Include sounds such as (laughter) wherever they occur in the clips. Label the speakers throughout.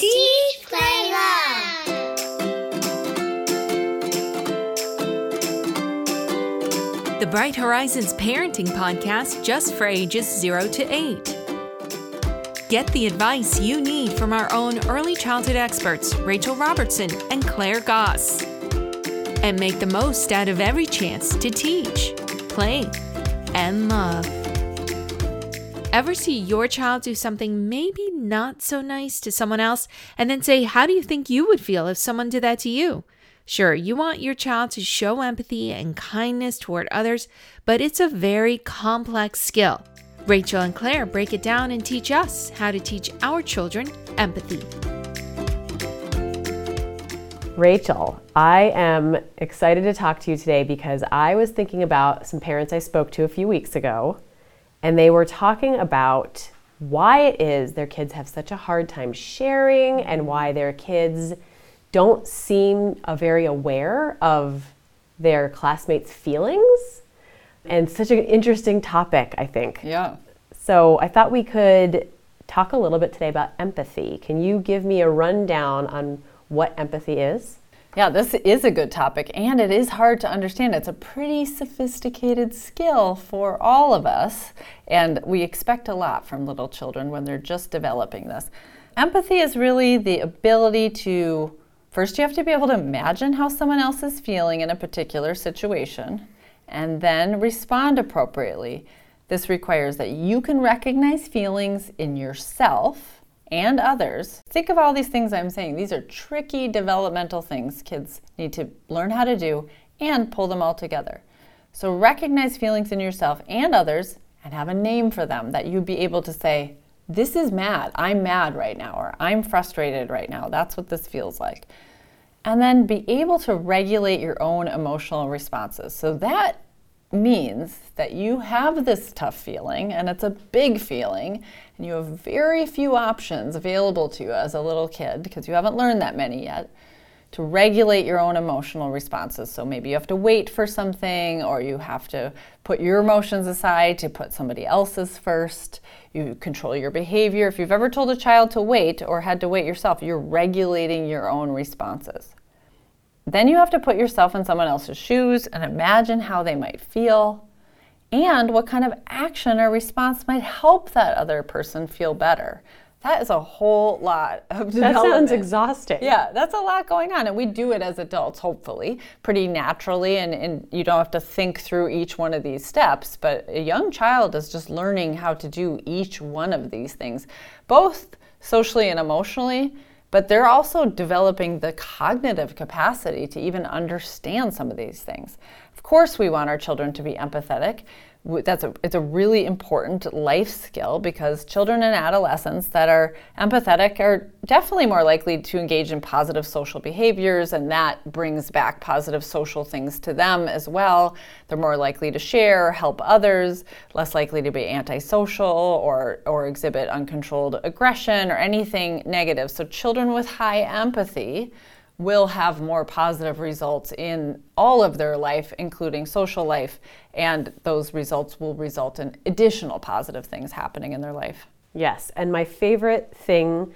Speaker 1: is Play Love.
Speaker 2: The Bright Horizons Parenting Podcast just for ages 0 to 8. Get the advice you need from our own early childhood experts, Rachel Robertson and Claire Goss. And make the most out of every chance to teach, play, and love. Ever see your child do something maybe not so nice to someone else and then say, How do you think you would feel if someone did that to you? Sure, you want your child to show empathy and kindness toward others, but it's a very complex skill. Rachel and Claire break it down and teach us how to teach our children empathy.
Speaker 3: Rachel, I am excited to talk to you today because I was thinking about some parents I spoke to a few weeks ago and they were talking about why it is their kids have such a hard time sharing and why their kids don't seem uh, very aware of their classmates' feelings. And such an interesting topic, I think.
Speaker 4: Yeah.
Speaker 3: So I thought we could talk a little bit today about empathy. Can you give me a rundown on what empathy is?
Speaker 4: Yeah, this is a good topic, and it is hard to understand. It's a pretty sophisticated skill for all of us, and we expect a lot from little children when they're just developing this. Empathy is really the ability to first, you have to be able to imagine how someone else is feeling in a particular situation, and then respond appropriately. This requires that you can recognize feelings in yourself and others. Think of all these things I'm saying. These are tricky developmental things kids need to learn how to do and pull them all together. So recognize feelings in yourself and others and have a name for them that you'd be able to say, This is mad. I'm mad right now, or I'm frustrated right now. That's what this feels like. And then be able to regulate your own emotional responses. So that means that you have this tough feeling and it's a big feeling and you have very few options available to you as a little kid because you haven't learned that many yet to regulate your own emotional responses. So maybe you have to wait for something or you have to put your emotions aside to put somebody else's first. You control your behavior. If you've ever told a child to wait or had to wait yourself, you're regulating your own responses. Then you have to put yourself in someone else's shoes and imagine how they might feel and what kind of action or response might help that other person feel better. That is a whole lot of development.
Speaker 3: That sounds exhausting.
Speaker 4: Yeah, that's a lot going on. And we do it as adults, hopefully, pretty naturally. And, and you don't have to think through each one of these steps. But a young child is just learning how to do each one of these things, both socially and emotionally but they're also developing the cognitive capacity to even understand some of these things. Of course, we want our children to be empathetic that's a it's a really important life skill because children and adolescents that are empathetic are definitely more likely to engage in positive social behaviors and that brings back positive social things to them as well. They're more likely to share help others less likely to be antisocial or or exhibit uncontrolled aggression or anything negative. So children with high empathy will have more positive results in all of their life, including social life, and those results will result in additional positive things happening in their life.
Speaker 3: Yes, and my favorite thing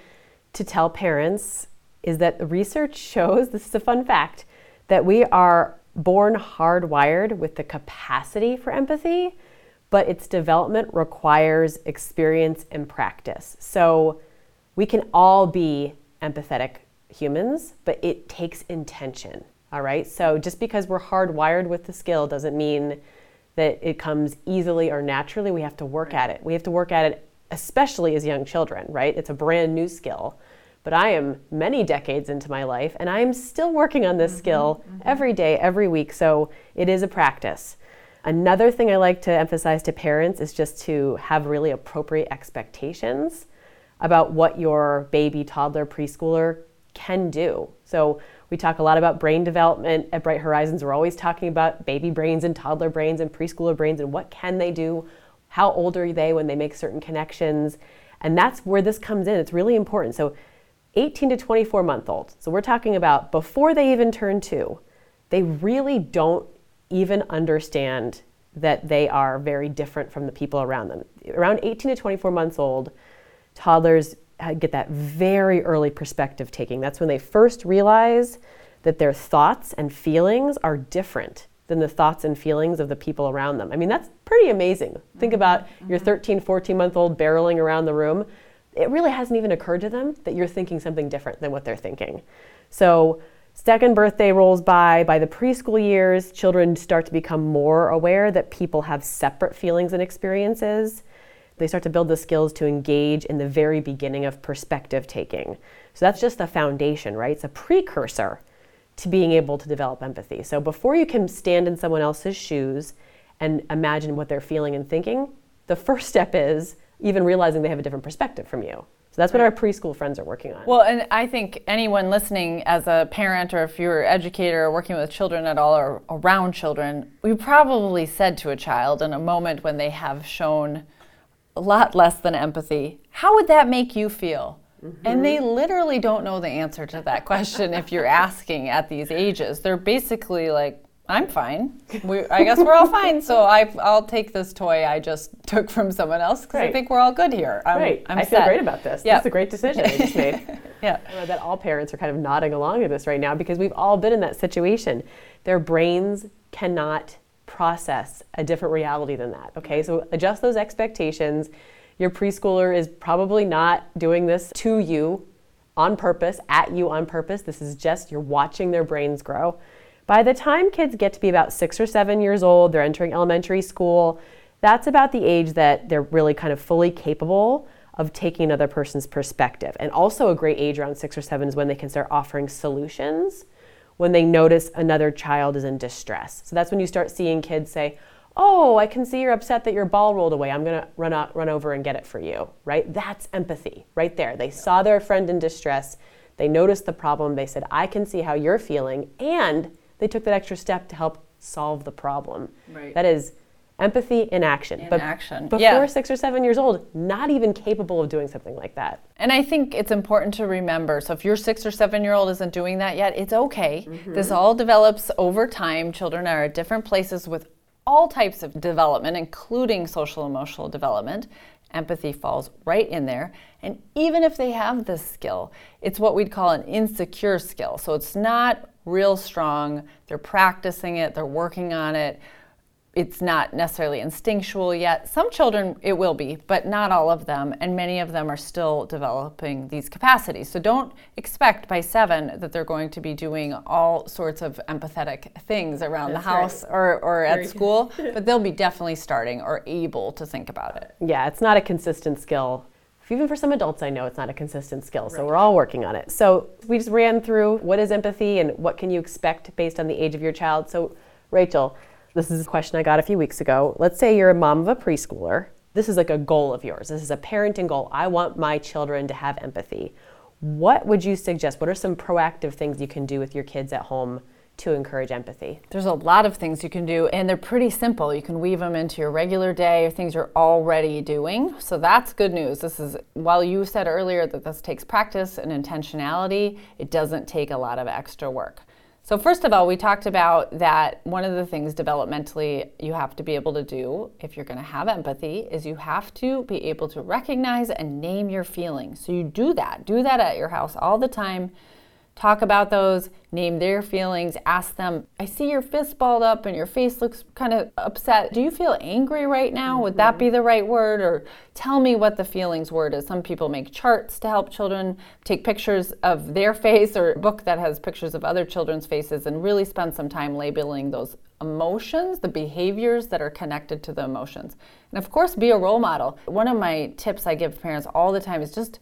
Speaker 3: to tell parents is that the research shows this is a fun fact that we are born hardwired with the capacity for empathy, but its development requires experience and practice. So we can all be empathetic humans, but it takes intention. All right. So just because we're hardwired with the skill doesn't mean that it comes easily or naturally. We have to work at it. We have to work at it, especially as young children, right? It's a brand new skill. But I am many decades into my life and I am still working on this mm-hmm, skill mm-hmm. every day, every week. So it is a practice. Another thing I like to emphasize to parents is just to have really appropriate expectations about what your baby, toddler, preschooler can do. So we talk a lot about brain development at Bright Horizons. We're always talking about baby brains and toddler brains and preschooler brains and what can they do? How old are they when they make certain connections? And that's where this comes in. It's really important. So 18 to 24 month old. So we're talking about before they even turn 2. They really don't even understand that they are very different from the people around them. Around 18 to 24 months old, toddlers Uh, get that very early perspective taking. That's when they first realize that their thoughts and feelings are different than the thoughts and feelings of the people around them. I mean, that's pretty amazing. Think mm-hmm. about mm-hmm. your 13, 14 month old barreling around the room. It really hasn't even occurred to them that you're thinking something different than what they're thinking. So, second birthday rolls by. By the preschool years, children start to become more aware that people have separate feelings and experiences. They start to build the skills to engage in the very beginning of perspective taking. So, that's just the foundation, right? It's a precursor to being able to develop empathy. So before you can stand in someone else's shoes and imagine what they're feeling and thinking, the first step is even realizing they have a different perspective from you. So that's what our preschool friends are working on.
Speaker 4: Well, and I think anyone listening as a parent or if you're an educator or working with children at all or around children, we probably said to a child in a moment when they have shown a lot less than empathy, how would that make you feel? Mm-hmm. And they literally don't know the answer to that question if you're asking at these ages. They're basically like, I'm fine. We, I guess we're all fine. So I, will take this toy I just took from someone else because I think we're all good here.
Speaker 3: I'm, right. I'm i feel great about this. Yep. This is a great decision I just made. (laughs) yeah. I know that all parents are kind of nodding along to this right now because we've all been in that situation. Their brains cannot process a different reality than that. Okay. So adjust those expectations your preschooler is probably not doing this to you on purpose, at you on purpose. This is just you're watching their brains grow. By the time kids get to be about six or seven years old, they're entering elementary school, that's about the age that they're really kind of fully capable of taking another person's perspective. And also, a great age around six or seven is when they can start offering solutions when they notice another child is in distress. So that's when you start seeing kids say, oh, I can see you're upset that your ball rolled away. I'm going to run out, run over and get it for you, right? That's empathy right there. They saw their friend in distress. They noticed the problem. They said, I can see how you're feeling. And they took that extra step to help solve the problem. Right. That is empathy in action.
Speaker 4: In but action.
Speaker 3: Before yeah. six or seven years old, not even capable of doing something like that.
Speaker 4: And I think it's important to remember. So if your six or seven year old isn't doing that yet, it's okay. Mm-hmm. This all develops over time. Children are at different places with all types of development, including social emotional development. Empathy falls right in there. And even if they have this skill, it's what we'd call an insecure skill. So it's not real strong. They're practicing it, they're working on it it's not necessarily instinctual yet. Some children it will be, but not all of them, and many of them are still developing these capacities. So don't expect by seven that they're going to be doing all sorts of empathetic things around That's the house right. or, or at school, (laughs) but they'll be definitely starting or able to think about it.
Speaker 3: Yeah, it's not a consistent skill. Even for some adults, I know it's not a consistent skill, so right. we're all working on it. So we just ran through what is empathy and what can you expect based on the age of your child. So, Rachel, this is a question I got a few weeks ago. Let's say you're a mom of a preschooler. This is like a goal of yours. This is a parenting goal. I want my children to have empathy. What would you suggest? What are some proactive things you can do with your kids at home to encourage empathy?
Speaker 4: There's a lot of things you can do, and they're pretty simple. You can weave them into your regular day or things you're already doing. So that's good news. This is, while you said earlier that this takes practice and intentionality, it doesn't take a lot of extra work. So, first of all, we talked about that one of the things developmentally you have to be able to do if you're going to have empathy is you have to be able to recognize and name your feelings. So, you do that. Do that at your house all the time talk about those, name their feelings, ask them, I see your fist balled up and your face looks kind of upset. Do you feel angry right now? Would that mm-hmm. be the right word? Or tell me what the feelings word is. Some people make charts to help children take pictures of their face or a book that has pictures of other children's faces and really spend some time labeling those emotions, the behaviors that are connected to the emotions. And of course, be a role model. One of my tips I give parents all the time is just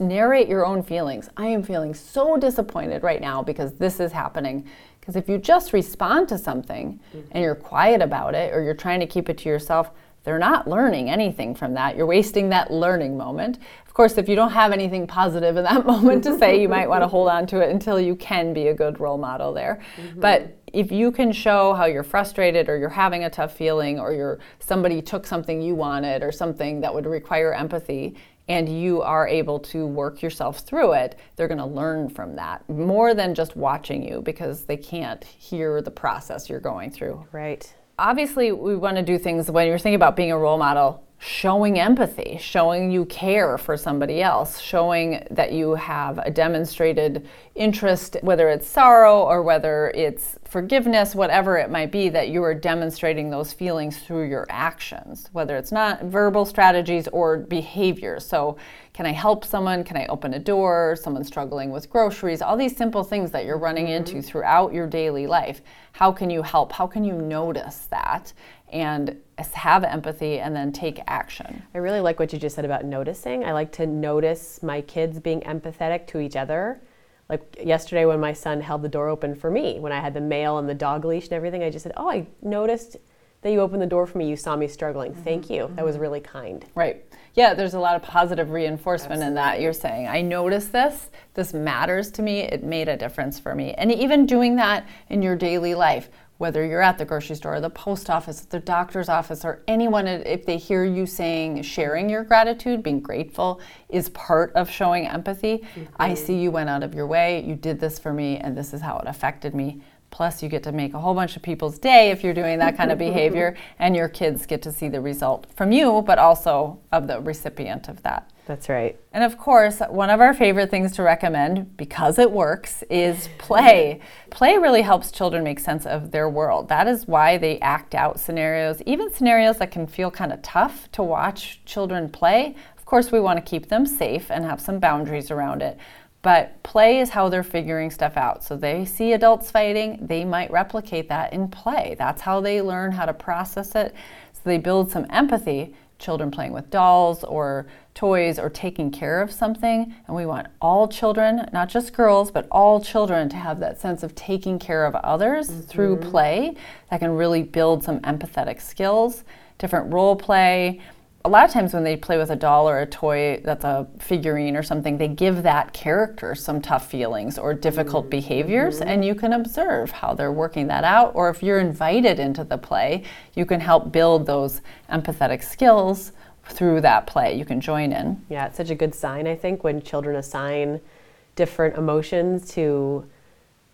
Speaker 4: narrate your own feelings. I am feeling so disappointed right now because this is happening. Because if you just respond to something mm-hmm. and you're quiet about it or you're trying to keep it to yourself, they're not learning anything from that. You're wasting that learning moment. Of course, if you don't have anything positive in that (laughs) moment to say, you might want to (laughs) hold on to it until you can be a good role model there. Mm-hmm. But if you can show how you're frustrated or you're having a tough feeling or you're somebody took something you wanted or something that would require empathy and you are able to work yourself through it, they're going to learn from that more than just watching you because they can't hear the process you're going through.
Speaker 3: Right.
Speaker 4: Obviously, we want to do things when you're thinking about being a role model. showing empathy, showing you care for somebody else, showing that you have a demonstrated interest, whether it's sorrow or whether it's forgiveness, whatever it might be, that you are demonstrating those feelings through your actions, whether it's not verbal strategies or behaviors. So, can I help someone? Can I open a door? Someone struggling with groceries? All these simple things that you're running mm-hmm. into throughout your daily life. How can you help? How can you notice that? and have empathy and then take action.
Speaker 3: I really like what you just said about noticing. I like to notice my kids being empathetic to each other. Like yesterday when my son held the door open for me, when I had the mail and the dog leash and everything, I just said, "Oh, I noticed that you opened the door for me. You saw me struggling. Mm-hmm. Thank you. Mm-hmm. That was mm-hmm. really kind."
Speaker 4: Right. Yeah, there's a lot of positive reinforcement Absolutely. in that. You're saying, "I noticed this. This matters to me. It made a difference for me." And even doing that in your daily life whether you're at the grocery store, the post office, the doctor's office, or anyone, if they hear you saying, sharing your gratitude, being grateful is part of showing empathy. Mm-hmm. I see you went out of your way, you did this for me, and this is how it affected me. Plus, you get to make a whole bunch of people's day if you're doing that kind of (laughs) behavior, and your kids get to see the result from you, but also of the recipient of that.
Speaker 3: That's right.
Speaker 4: And of course, one of our favorite things to recommend, because it works, is play. play really helps children make sense of their world. That is why they act out scenarios, even scenarios that can feel kind of tough to watch children play. Of course, we want to keep them safe and have some boundaries around it. But play is how they're figuring stuff out. So they see adults fighting, they might replicate that in play. That's how they learn how to process it. So they build some empathy. Children playing with dolls or toys or taking care of something. And we want all children, not just girls, but all children to have that sense of taking care of others mm-hmm. through play that can really build some empathetic skills, different role play a lot of times when they play with a doll or a toy that's a figurine or something, they give that character some tough feelings or difficult mm-hmm. behaviors, and you can observe how they're working that out. Or if you're invited into the play, you can help build those empathetic skills through that play. You can join in.
Speaker 3: Yeah, it's such a good sign, I think, when children assign different emotions to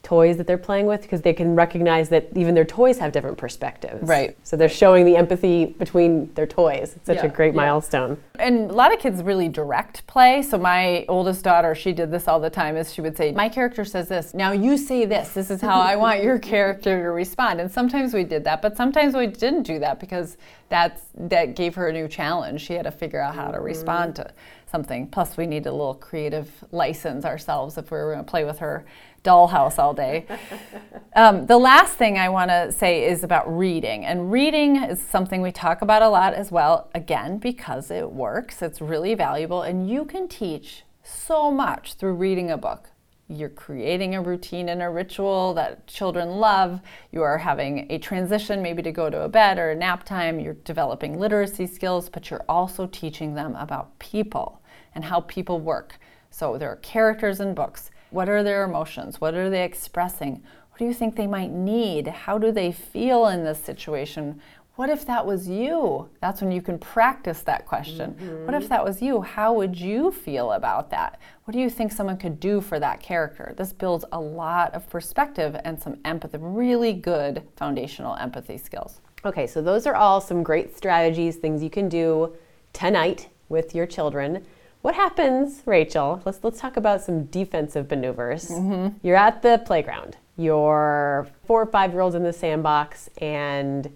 Speaker 3: toys that they're playing with because they can recognize that even their toys have different perspectives.
Speaker 4: Right.
Speaker 3: So they're showing the empathy between their toys. It's such yeah. a great yeah. milestone.
Speaker 4: And a lot of kids really direct play. So my oldest daughter, she did this all the time is she would say, "My character says this. Now you say this. This is how I want your (laughs) character to respond." And sometimes we did that, but sometimes we didn't do that because that's that gave her a new challenge. She had to figure out how to mm-hmm. respond to something. Plus we need a little creative license ourselves if we were going to play with her dollhouse all day. (laughs) um, the last thing I want to say is about reading. And reading is something we talk about a lot as well, again, because it works. It's really valuable. And you can teach so much through reading a book. You're creating a routine and a ritual that children love. You are having a transition, maybe to go to a bed or a nap time. You're developing literacy skills, but you're also teaching them about people and how people work. So there are characters in books what are their emotions? What are they expressing? What do you think they might need? How do they feel in this situation? What if that was you? That's when you can practice that question. Mm-hmm. What if that was you? How would you feel about that? What do you think someone could do for that character? This builds a lot of perspective and some empathy, really good foundational empathy skills.
Speaker 3: Okay, so those are all some great strategies, things you can do tonight with your children. What happens, Rachel? Let's let's talk about some defensive maneuvers. Mm-hmm. You're at the playground. Your four or five year olds in the sandbox, and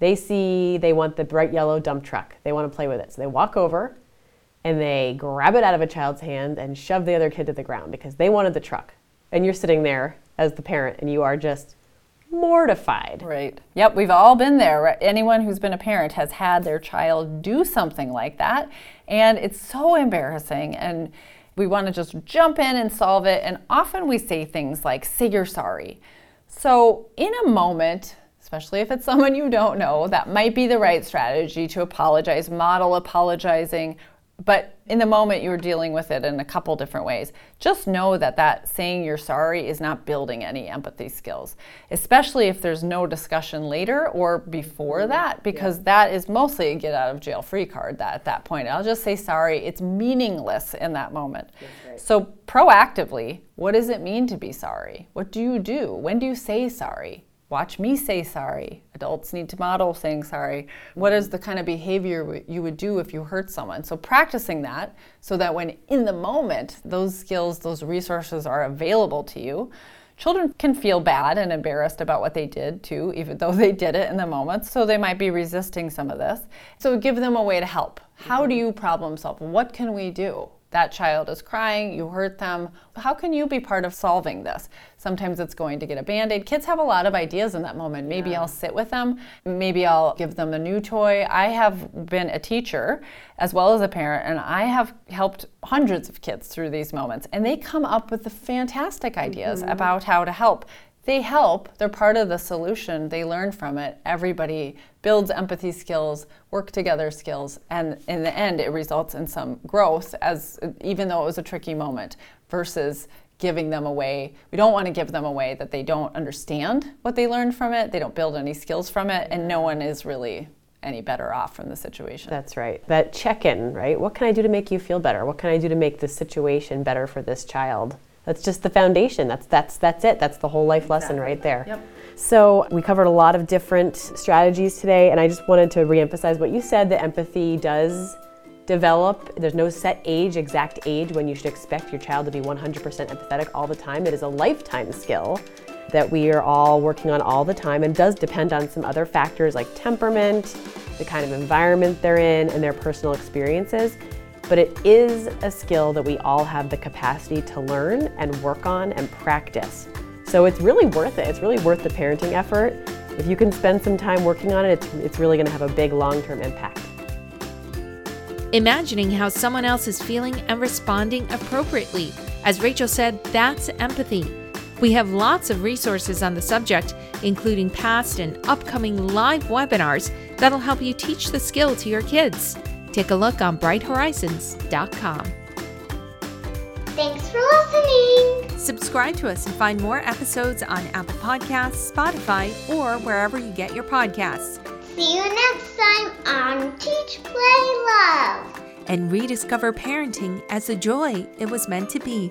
Speaker 3: they see they want the bright yellow dump truck. They want to play with it, so they walk over and they grab it out of a child's hand and shove the other kid to the ground because they wanted the truck. And you're sitting there as the parent, and you are just mortified.
Speaker 4: Right. Yep, we've all been there. Anyone who's been a parent has had their child do something like that, and it's so embarrassing and we want to just jump in and solve it and often we say things like say you're sorry. So, in a moment, especially if it's (laughs) someone you don't know, that might be the right strategy to apologize, model apologizing, but in the moment you're dealing with it in a couple different ways. Just know that that saying you're sorry is not building any empathy skills especially if there's no discussion later or before mm-hmm. that because yeah. that is mostly a get out of jail free card that at that point. I'll just say sorry. It's meaningless in that moment. Right. so proactively what does it mean to be sorry? What do you do? When do you say sorry watch me say sorry. Adults need to model saying sorry. What is the kind of behavior you would do if you hurt someone? So, practicing that so that when in the moment those skills, those resources are available to you, children can feel bad and embarrassed about what they did too, even (laughs) though they did it in the moment. So, they might be resisting some of this. So, give them a way to help. How do mm-hmm. you problem solve? What can we do? That child is crying, you hurt them. How can you be part of solving this? Sometimes it's going to get a band aid. Kids have a lot of ideas in that moment. Maybe yeah. I'll sit with them, maybe I'll give them a new toy. I have been a teacher as well as a parent, and I have helped hundreds of kids through these moments, and they come up with the fantastic ideas mm-hmm. about how to help they help. They're part of the solution. They learn from it. Everybody builds empathy skills, work together skills, and in the end, it results in some growth. As even though it was a tricky moment, versus giving them away. We don't want to give them away that they don't understand what they learned from it. They don't build any skills from it, and no one is really any better off from the situation.
Speaker 3: That's right. That check in, right? What can I do to make you feel better? What can I do to make this situation better for this child? That's just the foundation. That's that's that's it. That's the whole life exactly. lesson right there.
Speaker 4: Yep.
Speaker 3: So we covered a lot of different strategies today, and I just wanted to reemphasize what you said. That empathy does develop. There's no set age, exact age when you should expect your child to be 100% empathetic all the time. It is a lifetime skill that we are all working on all the time, and does depend on some other factors like temperament, the kind of environment they're in, and their personal experiences but it is a skill that we all have the capacity to learn and work on and practice. So it's really worth it. It's really worth the parenting effort. If you can spend some time working on it, it's, it's really going to have a big long term impact.
Speaker 2: Imagining how someone else is feeling and responding appropriately. As Rachel said, that's empathy. We have lots of resources on the subject, including past and upcoming live webinars that'll help you teach the skill to your kids. Take a look on brighthorizons.com.
Speaker 1: Thanks for listening.
Speaker 2: Subscribe to us and find more episodes on Apple Podcasts, Spotify, or wherever you get your podcasts.
Speaker 1: See you next time on Teach Play Love.
Speaker 2: And rediscover parenting as the joy it was meant to be.